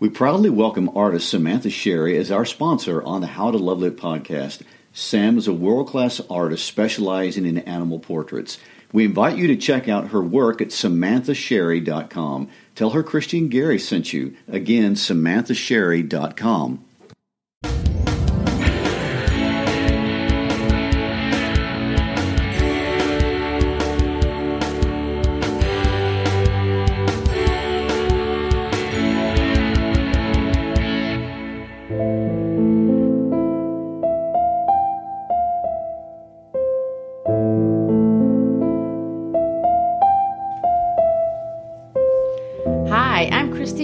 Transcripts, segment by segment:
We proudly welcome artist Samantha Sherry as our sponsor on the How to Love Lit podcast. Sam is a world class artist specializing in animal portraits. We invite you to check out her work at samanthasherry.com. Tell her Christy and Gary sent you. Again, samanthasherry.com.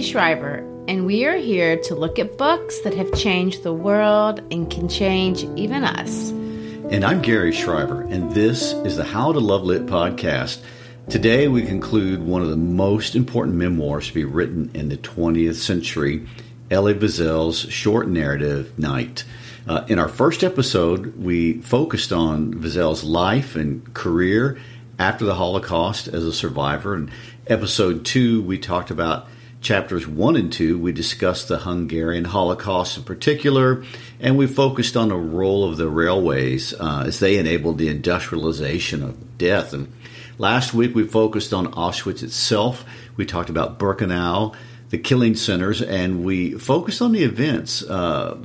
I'm Schreiber, and we are here to look at books that have changed the world and can change even us. And I'm Gary Schreiber, and this is the How to Love Lit podcast. Today, we conclude one of the most important memoirs to be written in the 20th century, Elie Wiesel's short narrative, Night. Uh, in our first episode, we focused on Wiesel's life and career after the Holocaust as a survivor. And episode two, we talked about chapters one and two. We discussed the Hungarian Holocaust in particular, and we focused on the role of the railways uh, as they enabled the industrialization of death. And last week, we focused on Auschwitz itself. We talked about Birkenau, the killing centers, and we focused on the events. Uh,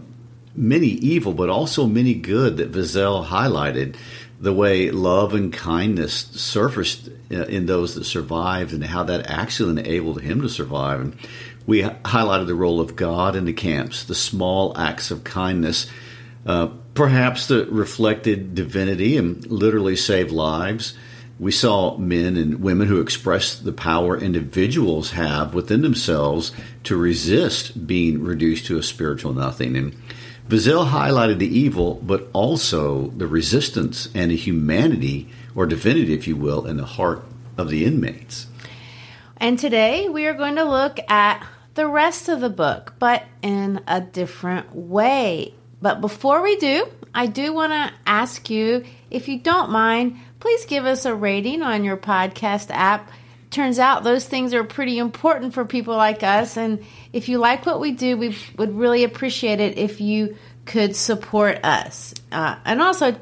many evil, but also many good that Wiesel highlighted. The way love and kindness surfaced in those that survived, and how that actually enabled him to survive. And we highlighted the role of God in the camps, the small acts of kindness, uh, perhaps that reflected divinity and literally saved lives. We saw men and women who expressed the power individuals have within themselves to resist being reduced to a spiritual nothing. And Wiesel highlighted the evil, but also the resistance and the humanity, or divinity, if you will, in the heart of the inmates. And today we are going to look at the rest of the book, but in a different way. But before we do, I do want to ask you if you don't mind, please give us a rating on your podcast app. Turns out those things are pretty important for people like us. And if you like what we do, we would really appreciate it if you could support us. Uh, and also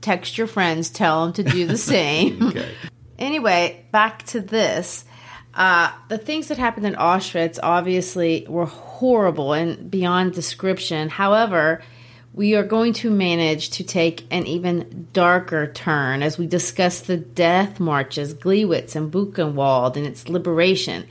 text your friends, tell them to do the same. Okay. Anyway, back to this. Uh, the things that happened in Auschwitz obviously were horrible and beyond description. However, we are going to manage to take an even darker turn as we discuss the death marches, Gleiwitz and Buchenwald, and its liberation.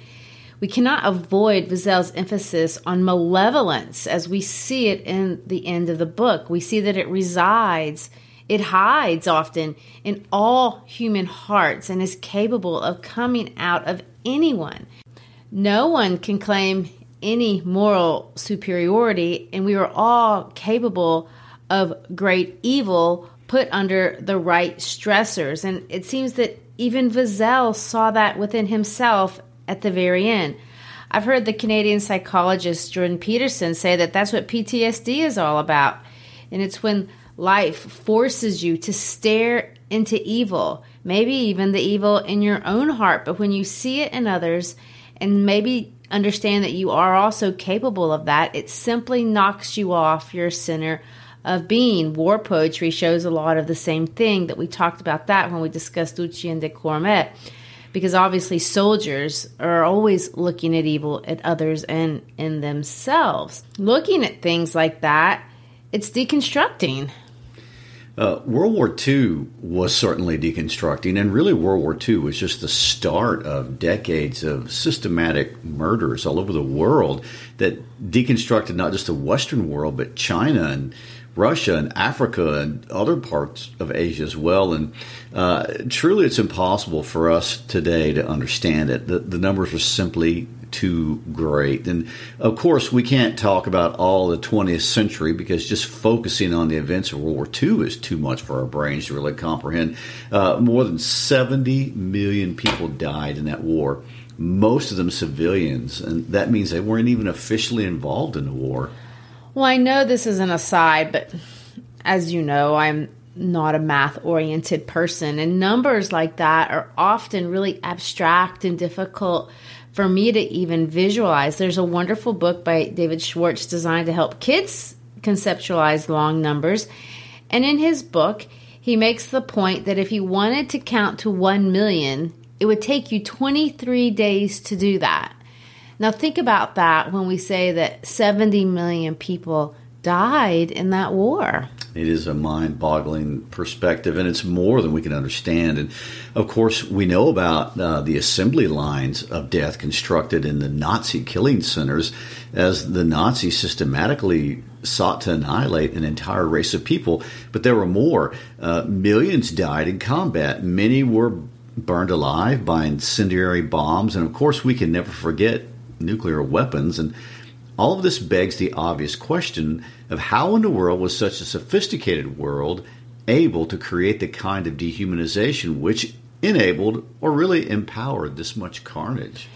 We cannot avoid Wiesel's emphasis on malevolence as we see it in the end of the book. We see that it resides, it hides often in all human hearts and is capable of coming out of anyone. No one can claim any moral superiority, and we are all capable of great evil put under the right stressors. And it seems that even Wiesel saw that within himself at the very end. I've heard the Canadian psychologist Jordan Peterson say that that's what PTSD is all about. And it's when life forces you to stare into evil, maybe even the evil in your own heart, but when you see it in others and maybe understand that you are also capable of that, it simply knocks you off your center of being. War poetry shows a lot of the same thing that we talked about that when we discussed Lucien de Clermont because obviously soldiers are always looking at evil at others and in themselves. Looking at things like that, it's deconstructing. Uh, World War II was certainly deconstructing, and really, World War II was just the start of decades of systematic murders all over the world that deconstructed not just the Western world, but China and Russia and Africa and other parts of Asia as well. And uh, truly, it's impossible for us today to understand it. The, the numbers are simply too great. And of course, we can't talk about all the 20th century because just focusing on the events of World War II is too much for our brains to really comprehend. Uh, more than 70 million people died in that war, most of them civilians, and that means they weren't even officially involved in the war. Well, I know this is an aside, but as you know, I'm not a math oriented person, and numbers like that are often really abstract and difficult for me to even visualize. There's a wonderful book by David Schwartz designed to help kids conceptualize long numbers. And in his book, he makes the point that if you wanted to count to 1 million, it would take you 23 days to do that. Now, think about that when we say that 70 million people died in that war. It is a mind boggling perspective, and it's more than we can understand. And of course, we know about uh, the assembly lines of death constructed in the Nazi killing centers as the Nazis systematically sought to annihilate an entire race of people. But there were more. Uh, millions died in combat, many were burned alive by incendiary bombs, and of course, we can never forget nuclear weapons. And all of this begs the obvious question of how in the world was such a sophisticated world able to create the kind of dehumanization which enabled or really empowered this much carnage?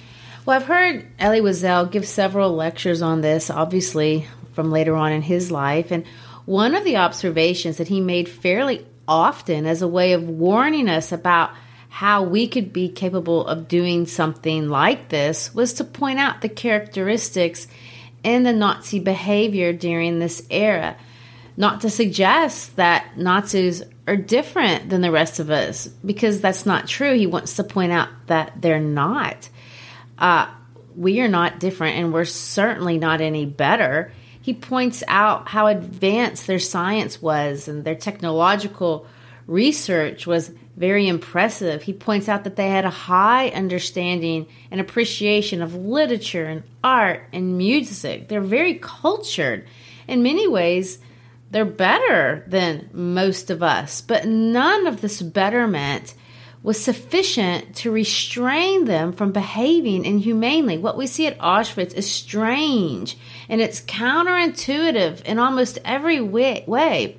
Well, I've heard Elie Wiesel give several lectures on this, obviously from later on in his life. And one of the observations that he made fairly often as a way of warning us about how we could be capable of doing something like this was to point out the characteristics in the Nazi behavior during this era. Not to suggest that Nazis are different than the rest of us, because that's not true. He wants to point out that they're not. Uh, we are not different, and we're certainly not any better. He points out how advanced their science was and their technological research was very impressive. He points out that they had a high understanding and appreciation of literature and art and music. They're very cultured. In many ways, they're better than most of us, but none of this betterment was sufficient to restrain them from behaving inhumanely. What we see at Auschwitz is strange and it's counterintuitive in almost every way.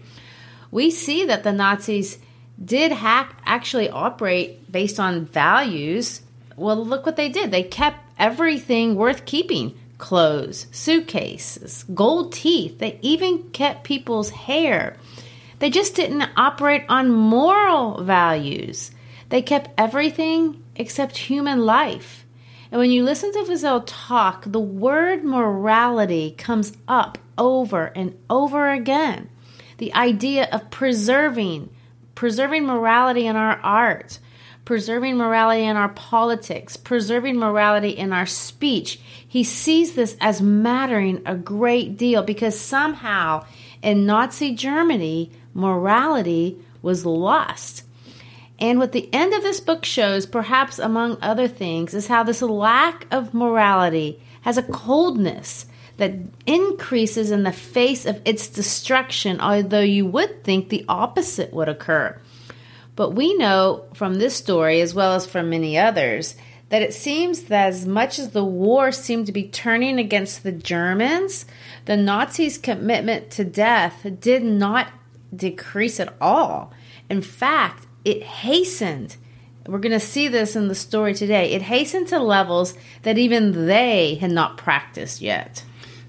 We see that the Nazis did hack actually operate based on values, well, look what they did. They kept everything worth keeping clothes, suitcases, gold teeth. They even kept people's hair. They just didn't operate on moral values. They kept everything except human life. And when you listen to Wiesel talk, the word morality comes up over and over again. The idea of preserving, preserving morality in our art, preserving morality in our politics, preserving morality in our speech. He sees this as mattering a great deal because somehow in Nazi Germany, morality was lost. And what the end of this book shows, perhaps among other things, is how this lack of morality has a coldness that increases in the face of its destruction, although you would think the opposite would occur. But we know from this story, as well as from many others, that it seems that as much as the war seemed to be turning against the Germans, the Nazis' commitment to death did not decrease at all. In fact, it hastened. We're going to see this in the story today. It hastened to levels that even they had not practiced yet.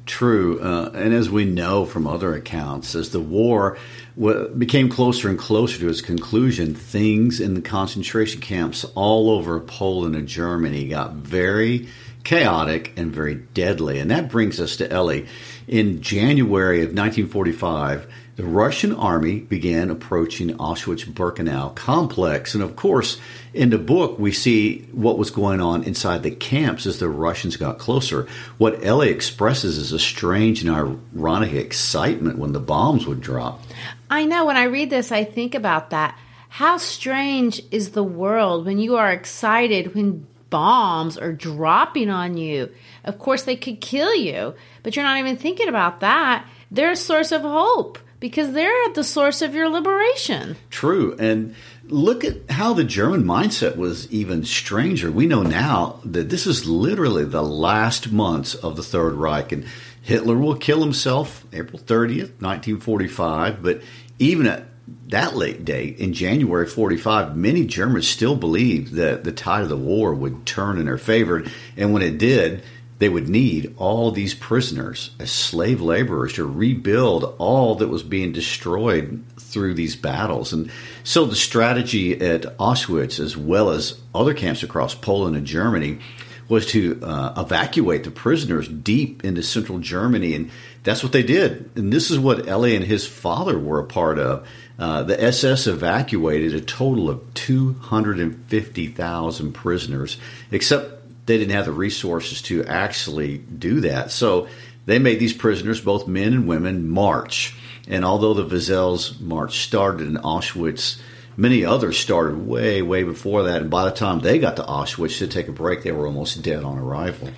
True. Uh, and as we know from other accounts, as the war w- became closer and closer to its conclusion, things in the concentration camps all over Poland and Germany got very chaotic and very deadly. And that brings us to Elie. In January of 1945, the Russian army began approaching Auschwitz Birkenau complex. And of course, in the book, we see what was going on inside the camps as the Russians got closer. What Elie expresses is a strange and ironic excitement when the bombs would drop. I know. When I read this, I think about that. How strange is the world when you are excited when bombs are dropping on you? Of course, they could kill you, but you're not even thinking about that. They're a source of hope because they're at the source of your liberation. True. And look at how the German mindset was even stranger. We know now that this is literally the last months of the Third Reich, and Hitler will kill himself April 30th, 1945. But even at that late date, in January 45, many Germans still believed that the tide of the war would turn in their favor. And when it did, they would need all these prisoners as slave laborers to rebuild all that was being destroyed through these battles. And so the strategy at Auschwitz, as well as other camps across Poland and Germany, was to uh, evacuate the prisoners deep into central Germany. And that's what they did. And this is what Elie and his father were a part of. Uh, the SS evacuated a total of 250,000 prisoners, except they didn't have the resources to actually do that. So they made these prisoners, both men and women, march. And although the Wiesel's march started in Auschwitz, many others started way, way before that. And by the time they got to Auschwitz to take a break, they were almost dead on arrival.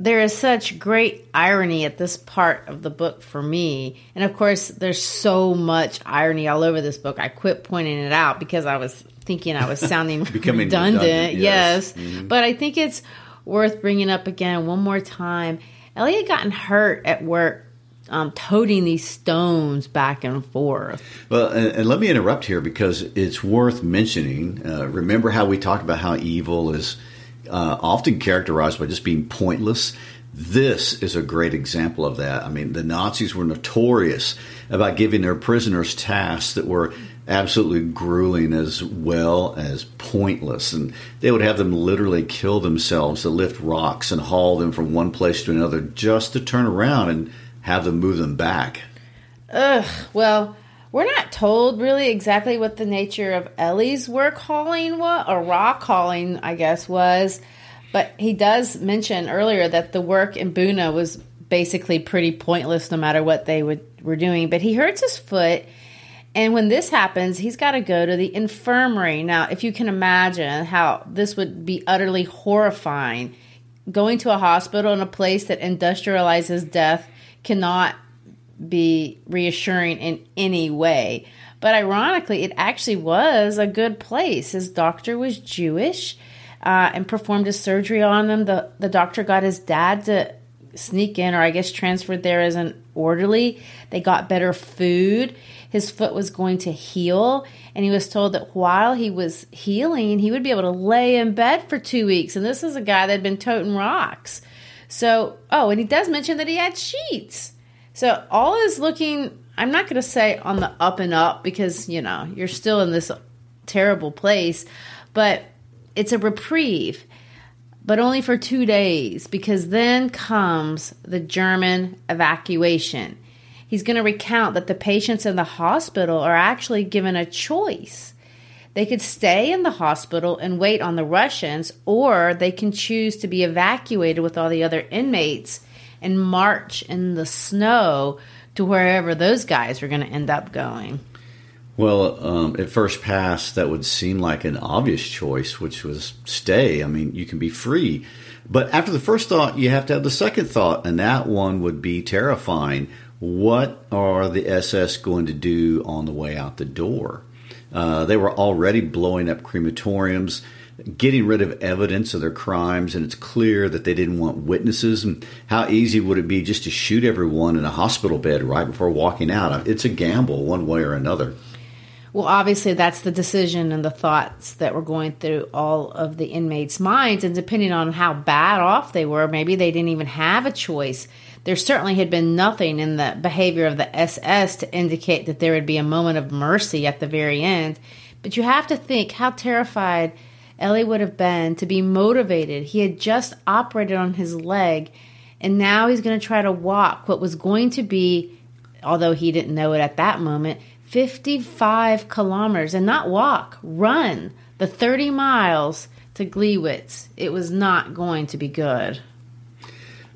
There is such great irony at this part of the book for me. And of course, there's so much irony all over this book. I quit pointing it out because I was thinking I was sounding Becoming redundant. redundant, yes. yes. Mm-hmm. But I think it's worth bringing up again one more time. Elliot gotten hurt at work um, toting these stones back and forth. Well, and, and, let me interrupt here because it's worth mentioning. Uh, remember how we talked about how evil is uh, often characterized by just being pointless? This is a great example of that. I mean, the Nazis were notorious about giving their prisoners tasks that were absolutely grueling as well as pointless. And they would have them literally kill themselves to lift rocks and haul them from one place to another just to turn around and have them move them back. Ugh, well, we're not told really exactly what the nature of Elie's work hauling was, or rock hauling, I guess, was. But he does mention earlier that the work in Buna was basically pretty pointless no matter what they would, were doing. But he hurts his foot and when this happens, he's got to go to the infirmary. Now, if you can imagine how this would be utterly horrifying, going to a hospital in a place that industrializes death cannot be reassuring in any way. But ironically, it actually was a good place. His doctor was Jewish uh, and performed a surgery on him. The, the doctor got his dad to sneak in, or I guess transferred there as an orderly. They got better food his foot was going to heal. And he was told that while he was healing, he would be able to lay in bed for two weeks. And this is a guy that had been toting rocks. So, oh, and he does mention that he had sheets. So all is looking, I'm not going to say on the up and up because, you know, you're still in this terrible place, but it's a reprieve but only for two days because then comes the German evacuation he's going to recount that the patients in the hospital are actually given a choice. They could stay in the hospital and wait on the Russians, or they can choose to be evacuated with all the other inmates and march in the snow to wherever those guys are going to end up going. Well, um, at first pass, that would seem like an obvious choice, which was stay. I mean, you can be free. But after the first thought, you have to have the second thought, and that one would be terrifying what are the SS going to do on the way out the door? Uh, they were already blowing up crematoriums, getting rid of evidence of their crimes, and it's clear that they didn't want witnesses. And how easy would it be just to shoot everyone in a hospital bed right before walking out? It's a gamble, one way or another. Well, obviously, that's the decision and the thoughts that were going through all of the inmates' minds. And depending on how bad off they were, maybe they didn't even have a choice there certainly had been nothing in the behavior of the SS to indicate that there would be a moment of mercy at the very end. But you have to think how terrified Elie would have been to be motivated. He had just operated on his leg, and now he's going to try to walk what was going to be although he didn't know it at that moment, 55 kilometers and not walk, run the 30 miles to Gleiwitz. It was not going to be good.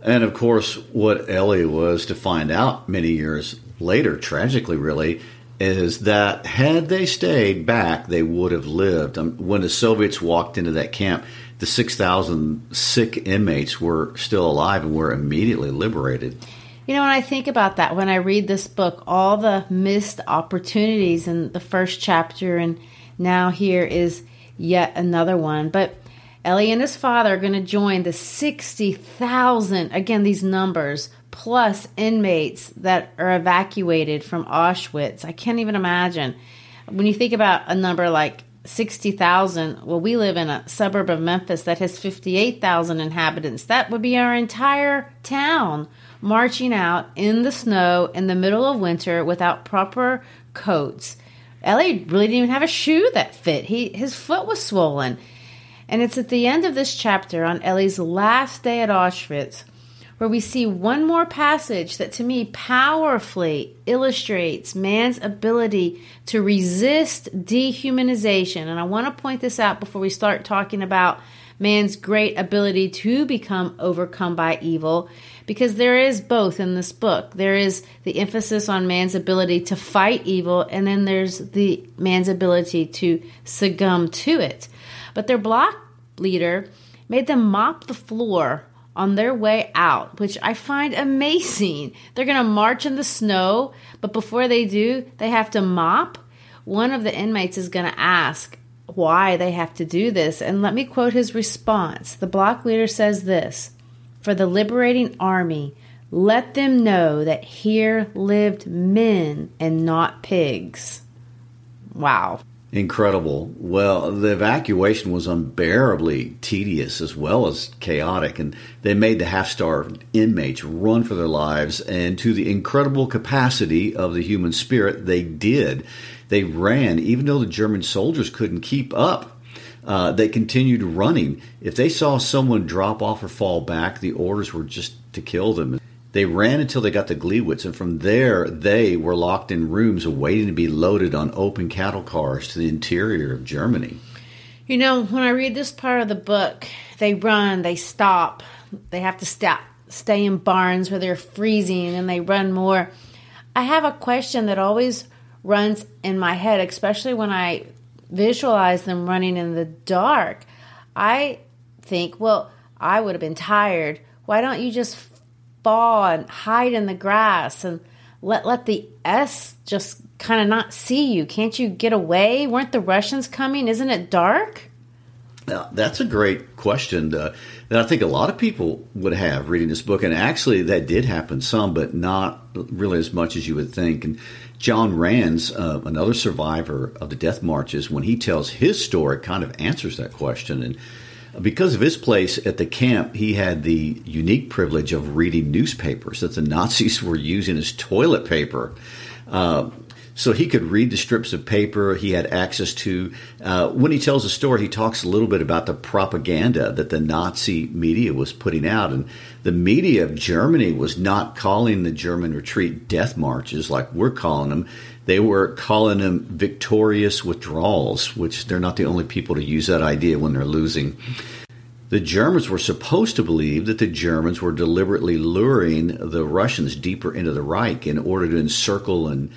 And of course, what Elie was to find out many years later, tragically, really, is that had they stayed back, they would have lived. Um, when the Soviets walked into that camp, the 6,000 sick inmates were still alive and were immediately liberated. You know, when I think about that, when I read this book, all the missed opportunities in the first chapter, and now here is yet another one. But Elie and his father are going to join the 60,000, again, these numbers, plus inmates that are evacuated from Auschwitz. I can't even imagine. When you think about a number like 60,000, well, we live in a suburb of Memphis that has 58,000 inhabitants. That would be our entire town marching out in the snow in the middle of winter without proper coats. Elie really didn't even have a shoe that fit. He his foot was swollen. And it's at the end of this chapter on Elie's last day at Auschwitz where we see one more passage that to me powerfully illustrates man's ability to resist dehumanization. And I want to point this out before we start talking about man's great ability to become overcome by evil because there is both in this book. There is the emphasis on man's ability to fight evil, and then there's the man's ability to succumb to it. But their block leader made them mop the floor on their way out, which I find amazing. They're going to march in the snow, but before they do, they have to mop. One of the inmates is going to ask why they have to do this, and let me quote his response. The block leader says this For the liberating army, let them know that here lived men and not pigs. Wow incredible. Well, the evacuation was unbearably tedious as well as chaotic, and they made the half starved inmates run for their lives. And to the incredible capacity of the human spirit, they did. They ran, even though the German soldiers couldn't keep up. Uh, they continued running. If they saw someone drop off or fall back, the orders were just to kill them. They ran until they got to Gleiwitz, and from there they were locked in rooms awaiting to be loaded on open cattle cars to the interior of Germany. You know, when I read this part of the book, they run, they stop, they have to stop, stay in barns where they're freezing, and they run more. I have a question that always runs in my head, especially when I visualize them running in the dark. I think, well, I would have been tired. Why don't you just fall and hide in the grass and let let the S just kind of not see you? Can't you get away? Weren't the Russians coming? Isn't it dark? Now, that's a great question uh, that I think a lot of people would have reading this book. And actually, that did happen some, but not really as much as you would think. And John Rands, uh, another survivor of the death marches, when he tells his story, kind of answers that question. And because of his place at the camp, he had the unique privilege of reading newspapers that the Nazis were using as toilet paper. Uh, so he could read the strips of paper he had access to. Uh, when he tells the story, he talks a little bit about the propaganda that the Nazi media was putting out. And the media of Germany was not calling the German retreat death marches like we're calling them. They were calling them victorious withdrawals, which they're not the only people to use that idea when they're losing. The Germans were supposed to believe that the Germans were deliberately luring the Russians deeper into the Reich in order to encircle and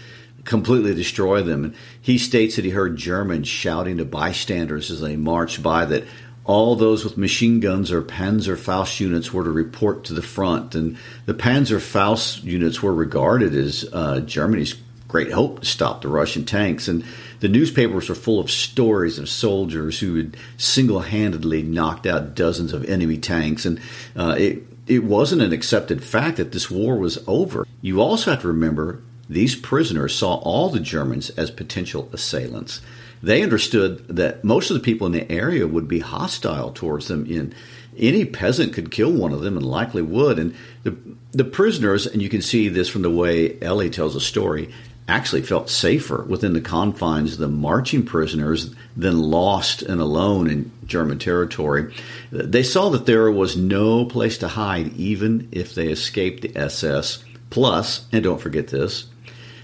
completely destroy them. And he states that he heard Germans shouting to bystanders as they marched by that all those with machine guns or Panzerfaust units were to report to the front. And the Panzerfaust units were regarded as uh, Germany's great hope to stop the Russian tanks. And the newspapers were full of stories of soldiers who had single handedly knocked out dozens of enemy tanks. And uh, it, it wasn't an accepted fact that this war was over. You also have to remember these prisoners saw all the Germans as potential assailants. They understood that most of the people in the area would be hostile towards them. In any peasant could kill one of them, and likely would. And the the prisoners, and you can see this from the way Elie tells a story, actually felt safer within the confines of the marching prisoners than lost and alone in German territory. They saw that there was no place to hide, even if they escaped the SS. Plus, and don't forget this,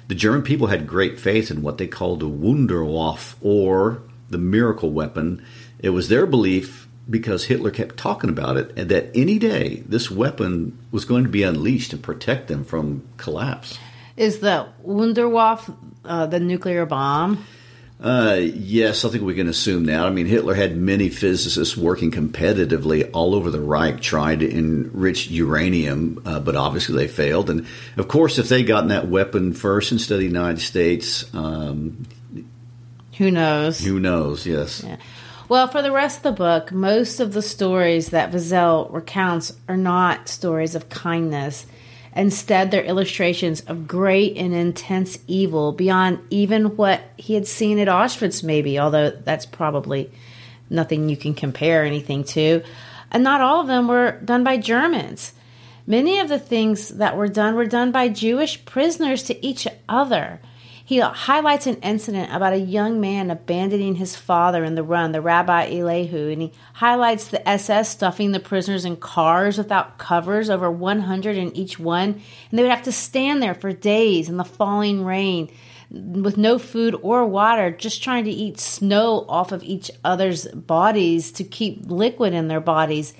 the German people had great faith in what they called the Wunderwaffe, or the miracle weapon. It was their belief because Hitler kept talking about it, that any day this weapon was going to be unleashed and protect them from collapse. Is the Wunderwaffe uh, the nuclear bomb? Uh, yes, I think we can assume that. I mean, Hitler had many physicists working competitively all over the Reich trying to enrich uranium, uh, but obviously they failed. And of course, if they'd gotten that weapon first instead of the United States, um, who knows? Who knows? Yes. Yeah. Well, for the rest of the book, most of the stories that Wiesel recounts are not stories of kindness. Instead, they're illustrations of great and intense evil beyond even what he had seen at Auschwitz, maybe, although that's probably nothing you can compare anything to. And not all of them were done by Germans. Many of the things that were done were done by Jewish prisoners to each other. He highlights an incident about a young man abandoning his father in the run, the Rabbi Eliahu, and he highlights the SS stuffing the prisoners in cars without covers, over 100 in each one, and they would have to stand there for days in the falling rain with no food or water, just trying to eat snow off of each other's bodies to keep liquid in their bodies.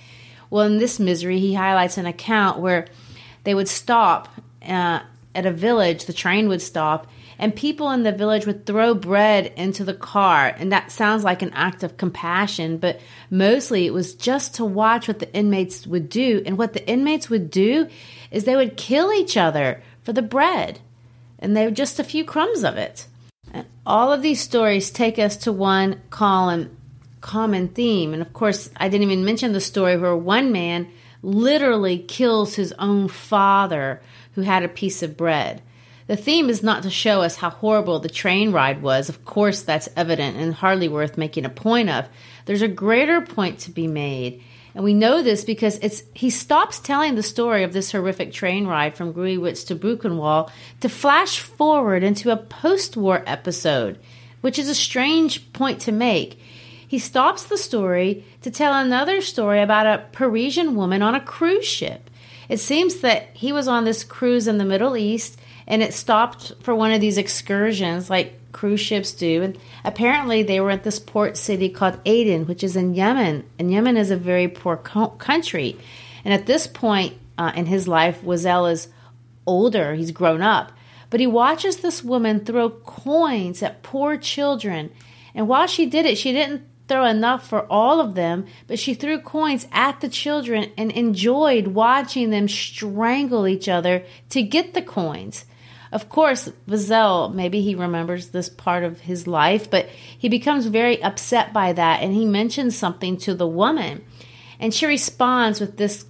Well, in this misery, he highlights an account where they would stop uh, at a village, the train would stop, and people in the village would throw bread into the car. And that sounds like an act of compassion, but mostly it was just to watch what the inmates would do. And what the inmates would do is they would kill each other for the bread, and they were just a few crumbs of it. And all of these stories take us to one common, common theme. And of course, I didn't even mention the story where one man literally kills his own father who had a piece of bread. The theme is not to show us how horrible the train ride was. Of course, that's evident and hardly worth making a point of. There's a greater point to be made. And we know this because it's he stops telling the story of this horrific train ride from Gleiwitz to Buchenwald to flash forward into a post-war episode, which is a strange point to make. He stops the story to tell another story about a Parisian woman on a cruise ship. It seems that he was on this cruise in the Middle East and it stopped for one of these excursions like cruise ships do. And apparently, they were at this port city called Aden, which is in Yemen. And Yemen is a very poor co- country. And at this point uh, in his life, Wiesel is older, he's grown up. But he watches this woman throw coins at poor children. And while she did it, she didn't throw enough for all of them, but she threw coins at the children and enjoyed watching them strangle each other to get the coins. Of course, Wiesel, maybe he remembers this part of his life, but he becomes very upset by that and he mentions something to the woman. And she responds with this,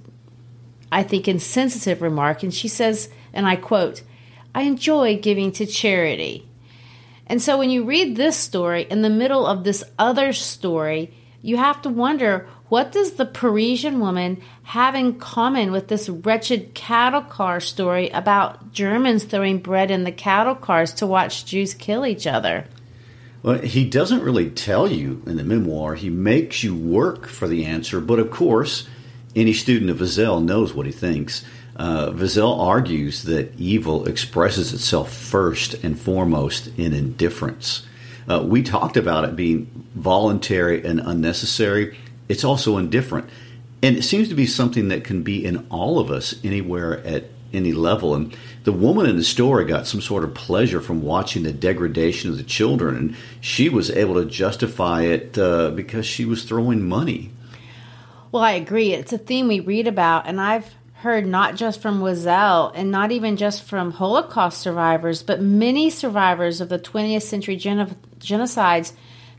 I think, insensitive remark. And she says, and I quote, I enjoy giving to charity. And so when you read this story in the middle of this other story, you have to wonder what does the Parisian woman have in common with this wretched cattle car story about Germans throwing bread in the cattle cars to watch Jews kill each other? Well, he doesn't really tell you in the memoir. He makes you work for the answer, but of course, any student of Wiesel knows what he thinks. Uh, argues that evil expresses itself first and foremost in indifference. Uh, we talked about it being voluntary and unnecessary it's also indifferent. And it seems to be something that can be in all of us anywhere at any level. And the woman in the story got some sort of pleasure from watching the degradation of the children, and she was able to justify it uh, because she was throwing money. Well, I agree. It's a theme we read about, and I've heard not just from Wiesel and not even just from Holocaust survivors, but many survivors of the 20th century gen- genocides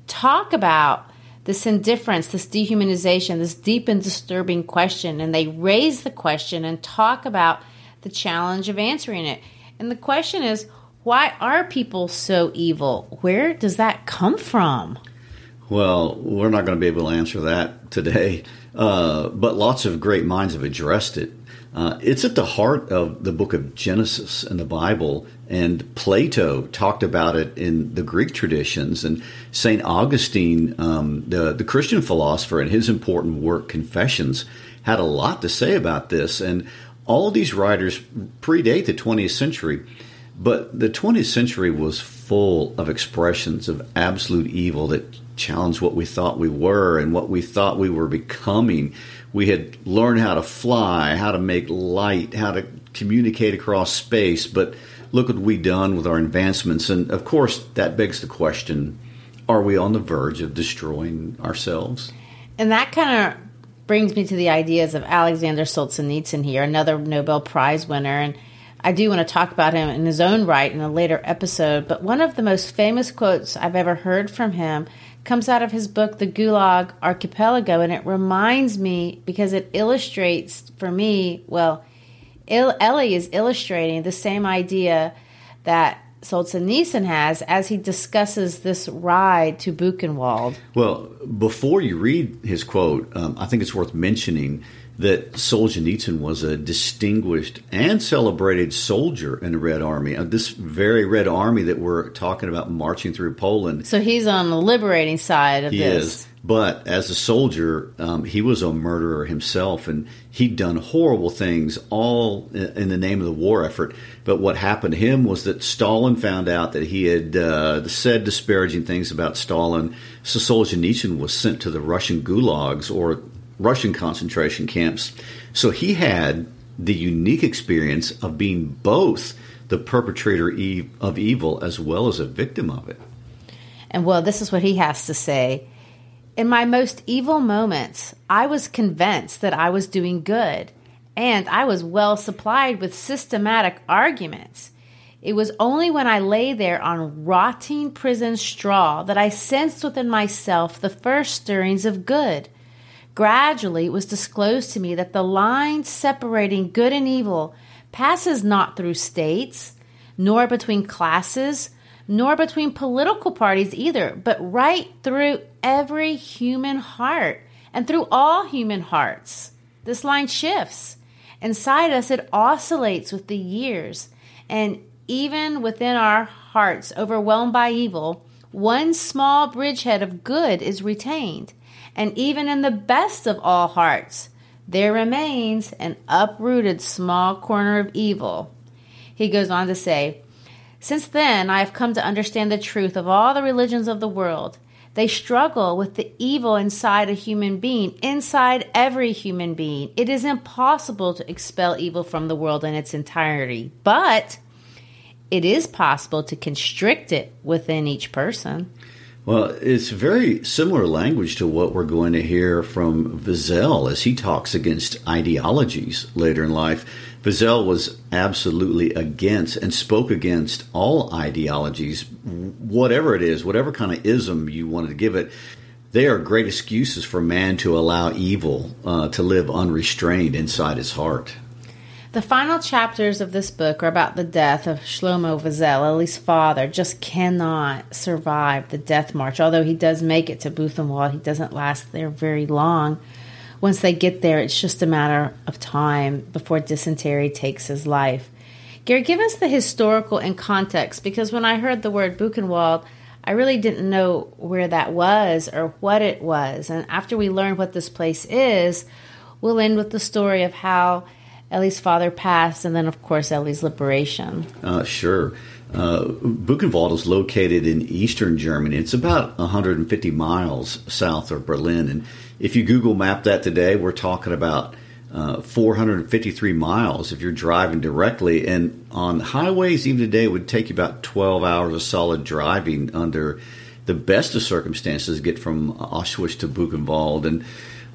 talk about this indifference, this dehumanization, this deep and disturbing question, and they raise the question and talk about the challenge of answering it. And the question is, why are people so evil? Where does that come from? Well, we're not going to be able to answer that today, uh, but lots of great minds have addressed it. Uh, it's at the heart of the book of Genesis in the Bible, and Plato talked about it in the Greek traditions, and St. Augustine, um, the, the Christian philosopher, in his important work, Confessions, had a lot to say about this. And all these writers predate the 20th century. But the 20th century was full of expressions of absolute evil that challenged what we thought we were and what we thought we were becoming. We had learned how to fly, how to make light, how to communicate across space, but look what we've done with our advancements. And of course, that begs the question are we on the verge of destroying ourselves? And that kind of brings me to the ideas of Alexander Solzhenitsyn here, another Nobel Prize winner. And I do want to talk about him in his own right in a later episode. But one of the most famous quotes I've ever heard from him comes out of his book, The Gulag Archipelago. And it reminds me because it illustrates for me, well, Elie is illustrating the same idea that Solzhenitsyn has as he discusses this ride to Buchenwald. Well, before you read his quote, um, I think it's worth mentioning that Solzhenitsyn was a distinguished and celebrated soldier in the Red Army. Uh, this very Red Army that we're talking about marching through Poland. So he's on the liberating side of he this. Is. But as a soldier, um, he was a murderer himself, and he'd done horrible things all in the name of the war effort. But what happened to him was that Stalin found out that he had uh, said disparaging things about Stalin. So Solzhenitsyn was sent to the Russian gulags or Russian concentration camps. So he had the unique experience of being both the perpetrator of evil as well as a victim of it. And well, this is what he has to say. In my most evil moments, I was convinced that I was doing good, and I was well supplied with systematic arguments. It was only when I lay there on rotting prison straw that I sensed within myself the first stirrings of good. Gradually, it was disclosed to me that the line separating good and evil passes not through states, nor between classes, nor between political parties either, but right through every human heart and through all human hearts. This line shifts. Inside us, it oscillates with the years. And even within our hearts, overwhelmed by evil, one small bridgehead of good is retained. And even in the best of all hearts, there remains an uprooted small corner of evil. He goes on to say, since then, I have come to understand the truth of all the religions of the world. They struggle with the evil inside a human being, inside every human being. It is impossible to expel evil from the world in its entirety, but it is possible to constrict it within each person. Well, it's very similar language to what we're going to hear from Wiesel as he talks against ideologies later in life. Wiesel was absolutely against and spoke against all ideologies, whatever it is, whatever kind of ism you wanted to give it. They are great excuses for man to allow evil uh, to live unrestrained inside his heart. The final chapters of this book are about the death of Shlomo Wiesel. Elie's father just cannot survive the death march. Although he does make it to Buchenwald, he doesn't last there very long. Once they get there, it's just a matter of time before dysentery takes his life. Gary, give us the historical and context because when I heard the word Buchenwald, I really didn't know where that was or what it was. And after we learn what this place is, we'll end with the story of how Elie's father passed, and then, of course, Elie's liberation. Uh, sure. Uh, Buchenwald is located in eastern Germany. It's about 150 miles south of Berlin. And if you Google map that today, we're talking about uh, 453 miles if you're driving directly. And on highways, even today, it would take you about 12 hours of solid driving under the best of circumstances to get from Auschwitz to Buchenwald. And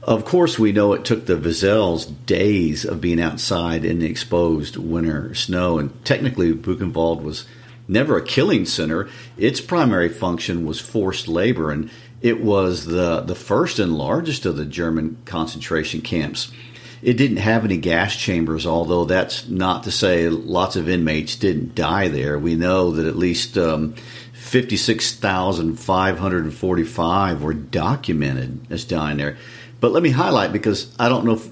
of course, we know it took the Wiesels days of being outside in the exposed winter snow, and technically, Buchenwald was never a killing center. Its primary function was forced labor, and it was the, the first and largest of the German concentration camps. It didn't have any gas chambers, although that's not to say lots of inmates didn't die there. We know that at least um, 56,545 were documented as dying there. But let me highlight because I don't know if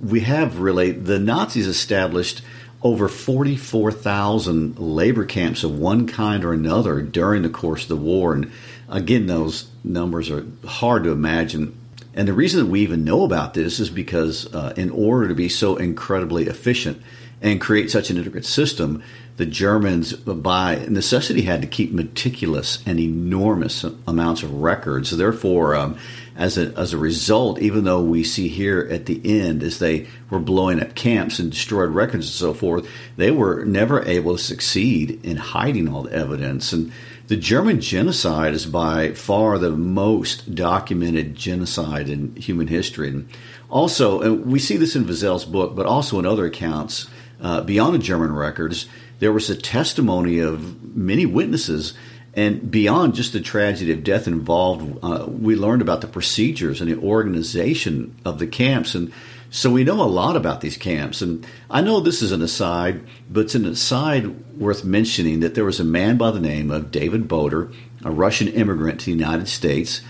we have really, the Nazis established over 44,000 labor camps of one kind or another during the course of the war. And again, those numbers are hard to imagine. And the reason that we even know about this is because, uh, in order to be so incredibly efficient and create such an intricate system, the Germans, by necessity, had to keep meticulous and enormous amounts of records. Therefore, um, as a, as a result, even though we see here at the end as they were blowing up camps and destroyed records and so forth, they were never able to succeed in hiding all the evidence. And the German genocide is by far the most documented genocide in human history. And also, and we see this in Wiesel's book, but also in other accounts uh, beyond the German records, there was a testimony of many witnesses and beyond just the tragedy of death involved, uh, we learned about the procedures and the organization of the camps. And so we know a lot about these camps. And I know this is an aside, but it's an aside worth mentioning that there was a man by the name of David Boder, a Russian immigrant to the United States,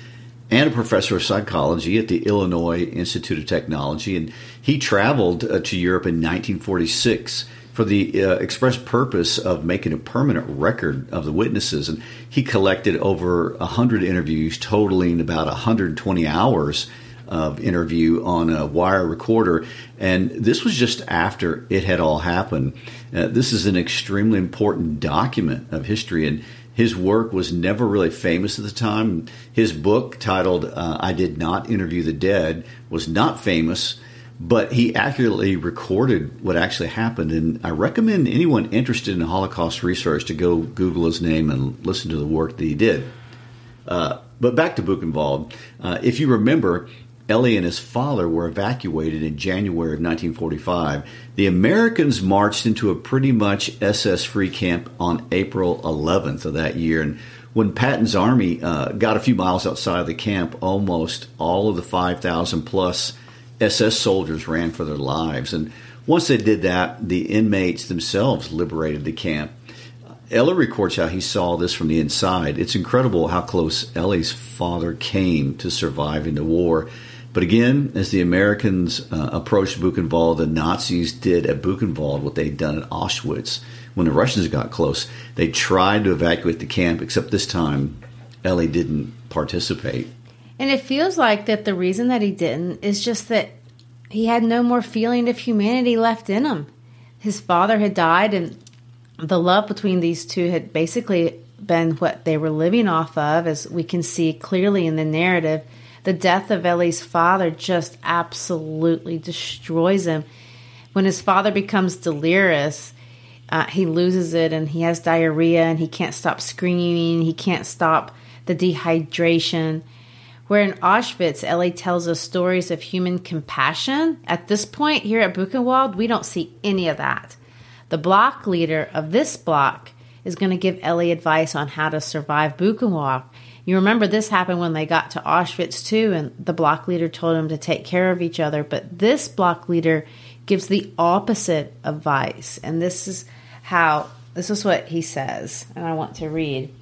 and a professor of psychology at the Illinois Institute of Technology. And he traveled uh, to Europe in 1946 for the uh, express purpose of making a permanent record of the witnesses. And he collected over 100 interviews, totaling about 120 hours of interview on a wire recorder. And this was just after it had all happened. Uh, this is an extremely important document of history. And his work was never really famous at the time. His book, titled uh, I Did Not Interview the Dead, was not famous but he accurately recorded what actually happened. And I recommend anyone interested in Holocaust research to go Google his name and listen to the work that he did. Uh, but back to Buchenwald. Uh, if you remember, Elie and his father were evacuated in January of 1945. The Americans marched into a pretty much SS free camp on April 11th of that year. And when Patton's army uh, got a few miles outside of the camp, almost all of the 5,000 plus SS soldiers ran for their lives. And once they did that, the inmates themselves liberated the camp. Elie records how he saw this from the inside. It's incredible how close Elie's father came to surviving the war. But again, as the Americans uh, approached Buchenwald, the Nazis did at Buchenwald what they'd done at Auschwitz. When the Russians got close, they tried to evacuate the camp, except this time Elie didn't participate. And it feels like that the reason that he didn't is just that he had no more feeling of humanity left in him. His father had died, and the love between these two had basically been what they were living off of, as we can see clearly in the narrative. The death of Elie's father just absolutely destroys him. When his father becomes delirious, uh, he loses it and he has diarrhea and he can't stop screaming. He can't stop the dehydration. Where in Auschwitz, Elie tells us stories of human compassion. At this point, here at Buchenwald, we don't see any of that. The block leader of this block is going to give Elie advice on how to survive Buchenwald. You remember this happened when they got to Auschwitz too, and the block leader told them to take care of each other. But this block leader gives the opposite advice, and this is how this is what he says, and I want to read.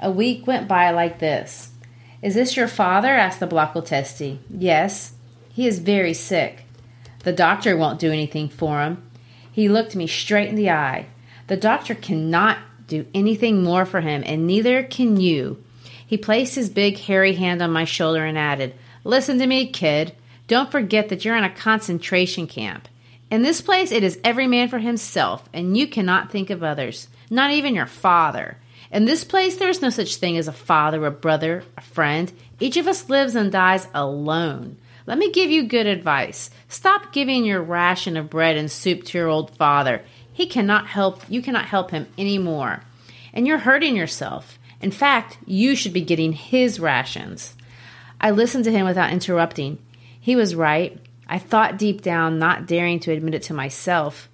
A week went by like this. Is this your father? asked the Blockälteste. Yes. He is very sick. The doctor won't do anything for him. He looked me straight in the eye. The doctor cannot do anything more for him, and neither can you. He placed his big hairy hand on my shoulder and added, Listen to me, kid. Don't forget that you're in a concentration camp. In this place, it is every man for himself, and you cannot think of others, not even your father. In this place, there is no such thing as a father, a brother, a friend. Each of us lives and dies alone. Let me give you good advice. Stop giving your ration of bread and soup to your old father. He cannot help, you cannot help him anymore. And you're hurting yourself. In fact, you should be getting his rations. I listened to him without interrupting. He was right. I thought deep down, not daring to admit it to myself.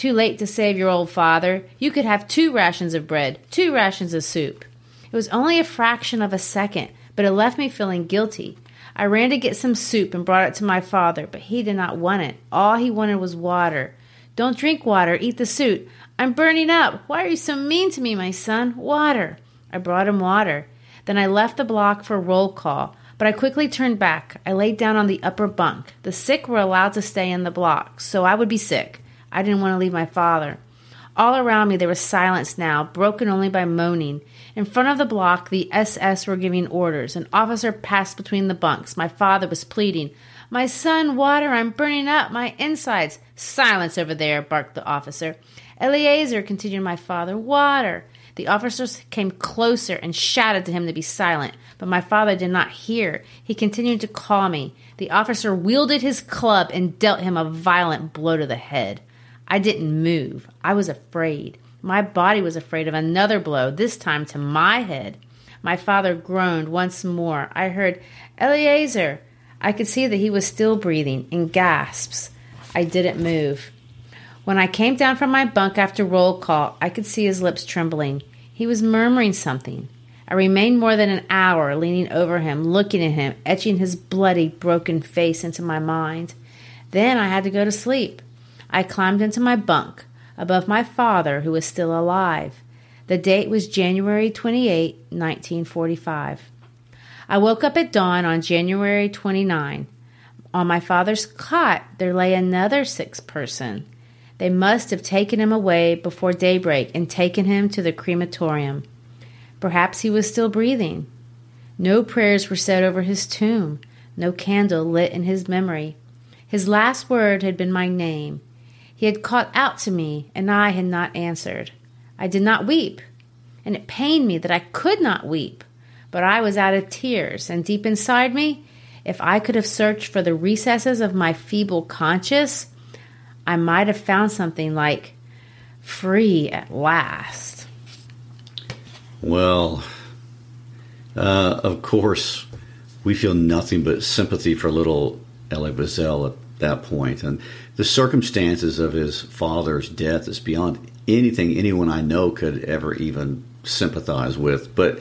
Too late to save your old father. You could have two rations of bread, two rations of soup. It was only a fraction of a second, but it left me feeling guilty. I ran to get some soup and brought it to my father, but he did not want it. All he wanted was water. Don't drink water, eat the soup. I'm burning up. Why are you so mean to me, my son? Water. I brought him water. Then I left the block for roll call, but I quickly turned back. I laid down on the upper bunk. The sick were allowed to stay in the block, so I would be sick. I didn't want to leave my father. All around me there was silence now, broken only by moaning. In front of the block, the SS were giving orders. An officer passed between the bunks. My father was pleading, My son, water, I'm burning up my insides. Silence over there, barked the officer. Eliezer, continued my father, water. The officers came closer and shouted to him to be silent, but my father did not hear. He continued to call me. The officer wielded his club and dealt him a violent blow to the head. I didn't move. I was afraid. My body was afraid of another blow, this time to my head. My father groaned once more. I heard, Eliezer. I could see that he was still breathing in gasps. I didn't move. When I came down from my bunk after roll call, I could see his lips trembling. He was murmuring something. I remained more than an hour leaning over him, looking at him, etching his bloody, broken face into my mind. Then I had to go to sleep. I climbed into my bunk above my father, who was still alive. The date was January 28, 1945. I woke up at dawn on January 29. On my father's cot, there lay another sick person. They must have taken him away before daybreak and taken him to the crematorium. Perhaps he was still breathing. No prayers were said over his tomb, no candle lit in his memory. His last word had been my name. He had called out to me, and I had not answered. I did not weep, and it pained me that I could not weep, but I was out of tears, and deep inside me, if I could have searched for the recesses of my feeble conscience, I might have found something like free at last. Well, uh, of course, we feel nothing but sympathy for little at that point, and the circumstances of his father's death is beyond anything anyone I know could ever even sympathize with. But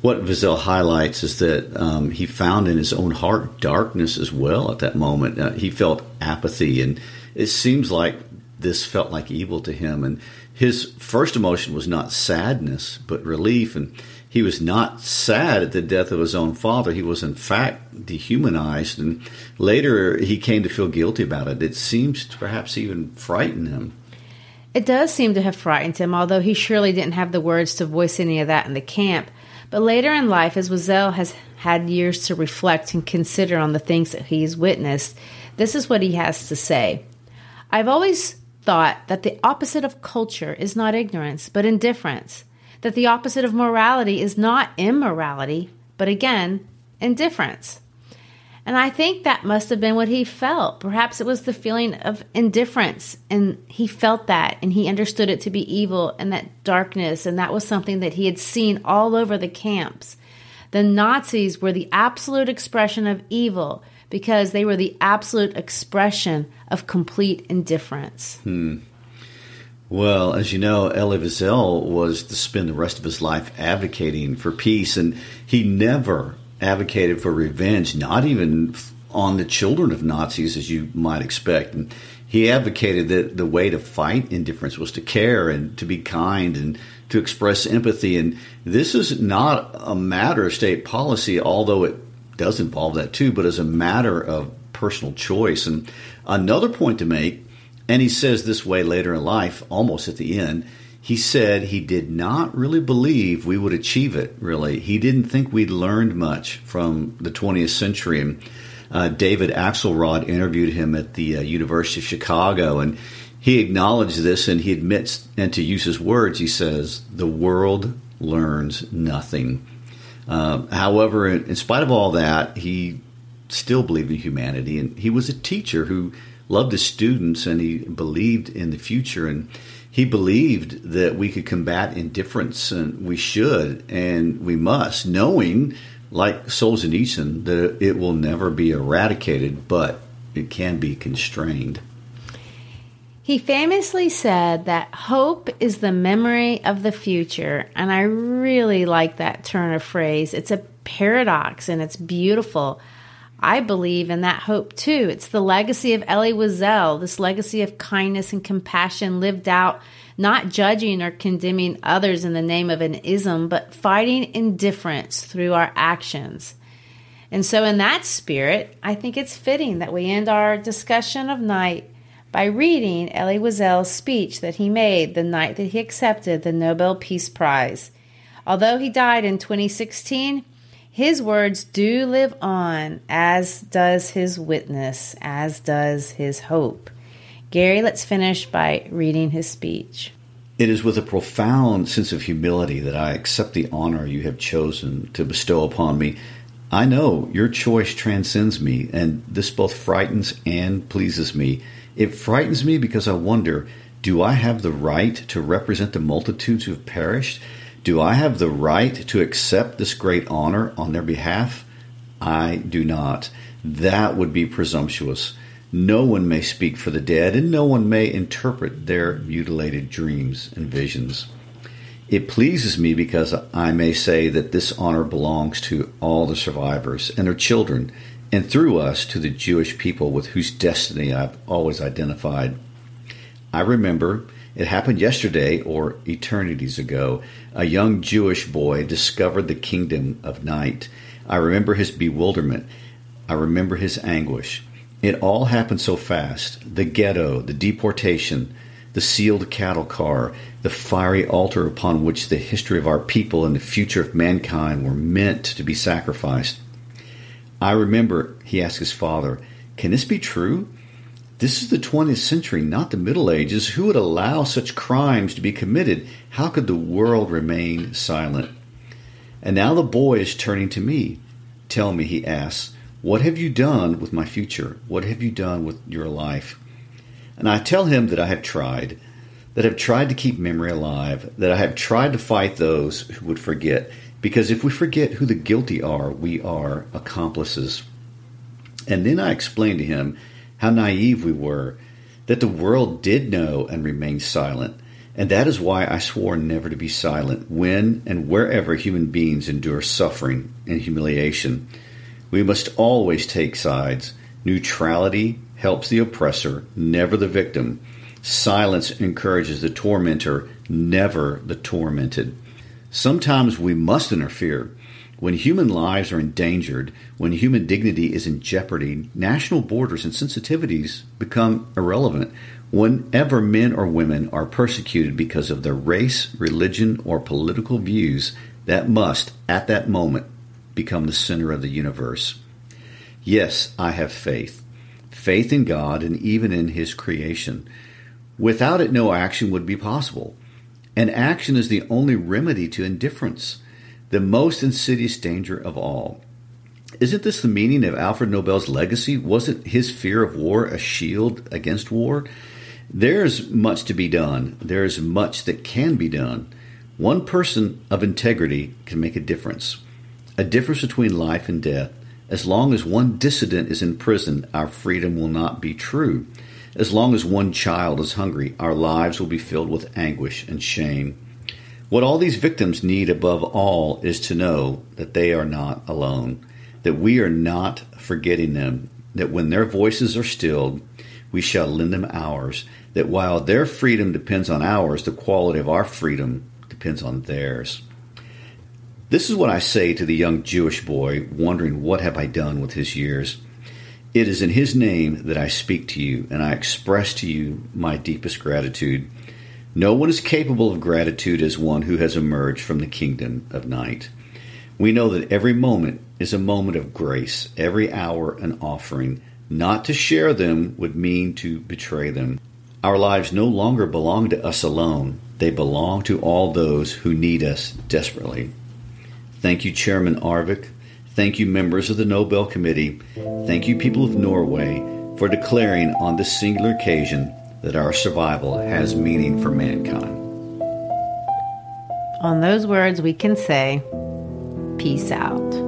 what Wiesel highlights is that um, he found in his own heart darkness as well at that moment. Uh, he felt apathy, and it seems like this felt like evil to him. And his first emotion was not sadness, but relief. And he was not sad at the death of his own father. He was, in fact, dehumanized. And later he came to feel guilty about it. It seems to perhaps even frighten him. It does seem to have frightened him, although he surely didn't have the words to voice any of that in the camp. But later in life, as Wiesel has had years to reflect and consider on the things that he's witnessed, this is what he has to say. I've always thought that the opposite of culture is not ignorance, but indifference, that the opposite of morality is not immorality, but again, indifference. And I think that must have been what he felt. Perhaps it was the feeling of indifference, and he felt that, and he understood it to be evil and that darkness, and that was something that he had seen all over the camps. The Nazis were the absolute expression of evil because they were the absolute expression of complete indifference. Hmm. Well, as you know, Elie Wiesel was to spend the rest of his life advocating for peace, and he never advocated for revenge, not even on the children of Nazis, as you might expect. And he advocated that the way to fight indifference was to care and to be kind and to express empathy. And this is not a matter of state policy, although it does involve that too, but as a matter of personal choice. And another point to make, and he says this way later in life, almost at the end, he said he did not really believe we would achieve it, really. He didn't think we'd learned much from the 20th century. And uh, David Axelrod interviewed him at the uh, University of Chicago, and he acknowledged this and he admits, and to use his words, he says, The world learns nothing. Uh, however, in, in, spite of all that, he still believed in humanity, and he was a teacher who loved his students and he believed in the future, and he believed that we could combat indifference, and we should, and we must, knowing, like Solzhenitsyn, that it will never be eradicated, but it can be constrained. He famously said that hope is the memory of the future, and I really like that turn of phrase. It's a paradox and it's beautiful. I believe in that hope too. It's the legacy of Elie Wiesel, this legacy of kindness and compassion lived out, not judging or condemning others in the name of an ism, but fighting indifference through our actions. And so, in that spirit, I think it's fitting that we end our discussion of night by reading Elie Wiesel's speech that he made the night that he accepted the Nobel Peace Prize. Although he died in 2016, His words do live on, as does his witness, as does his hope. Gary, let's finish by reading his speech. It is with a profound sense of humility that I accept the honor you have chosen to bestow upon me. I know your choice transcends me, and this both frightens and pleases me. It frightens me because I wonder do I have the right to represent the multitudes who have perished? Do I have the right to accept this great honor on their behalf? I do not. That would be presumptuous. No one may speak for the dead, and no one may interpret their mutilated dreams and visions. It pleases me because I may say that this honor belongs to all the survivors and their children, and through us to the Jewish people with whose destiny I've always identified. I remember it happened yesterday or eternities ago. A young Jewish boy discovered the kingdom of night. I remember his bewilderment. I remember his anguish. It all happened so fast the ghetto, the deportation, the sealed cattle car, the fiery altar upon which the history of our people and the future of mankind were meant to be sacrificed. I remember he asked his father, Can this be true? This is the 20th century, not the Middle Ages. Who would allow such crimes to be committed? How could the world remain silent? And now the boy is turning to me. Tell me, he asks, what have you done with my future? What have you done with your life? And I tell him that I have tried, that I have tried to keep memory alive, that I have tried to fight those who would forget, because if we forget who the guilty are, we are accomplices. And then I explain to him how naive we were, that the world did know and remained silent. And that is why I swore never to be silent when and wherever human beings endure suffering and humiliation. We must always take sides. Neutrality helps the oppressor, never the victim. Silence encourages the tormentor, never the tormented. Sometimes we must interfere. When human lives are endangered, when human dignity is in jeopardy, national borders and sensitivities become irrelevant. Whenever men or women are persecuted because of their race, religion, or political views, that must, at that moment, become the center of the universe. Yes, I have faith. Faith in God and even in His creation. Without it, no action would be possible. And action is the only remedy to indifference, the most insidious danger of all. Isn't this the meaning of Alfred Nobel's legacy? Wasn't his fear of war a shield against war? There's much to be done. There is much that can be done. One person of integrity can make a difference a difference between life and death. As long as one dissident is in prison, our freedom will not be true. As long as one child is hungry, our lives will be filled with anguish and shame. What all these victims need above all is to know that they are not alone, that we are not forgetting them, that when their voices are stilled, we shall lend them ours, that while their freedom depends on ours, the quality of our freedom depends on theirs. This is what I say to the young Jewish boy wondering what have I done with his years. It is in his name that I speak to you, and I express to you my deepest gratitude. No one is capable of gratitude as one who has emerged from the kingdom of night. We know that every moment is a moment of grace, every hour an offering. Not to share them would mean to betray them. Our lives no longer belong to us alone, they belong to all those who need us desperately. Thank you, Chairman Aarvik. Thank you, members of the Nobel Committee. Thank you, people of Norway, for declaring on this singular occasion that our survival has meaning for mankind. On those words, we can say, Peace out.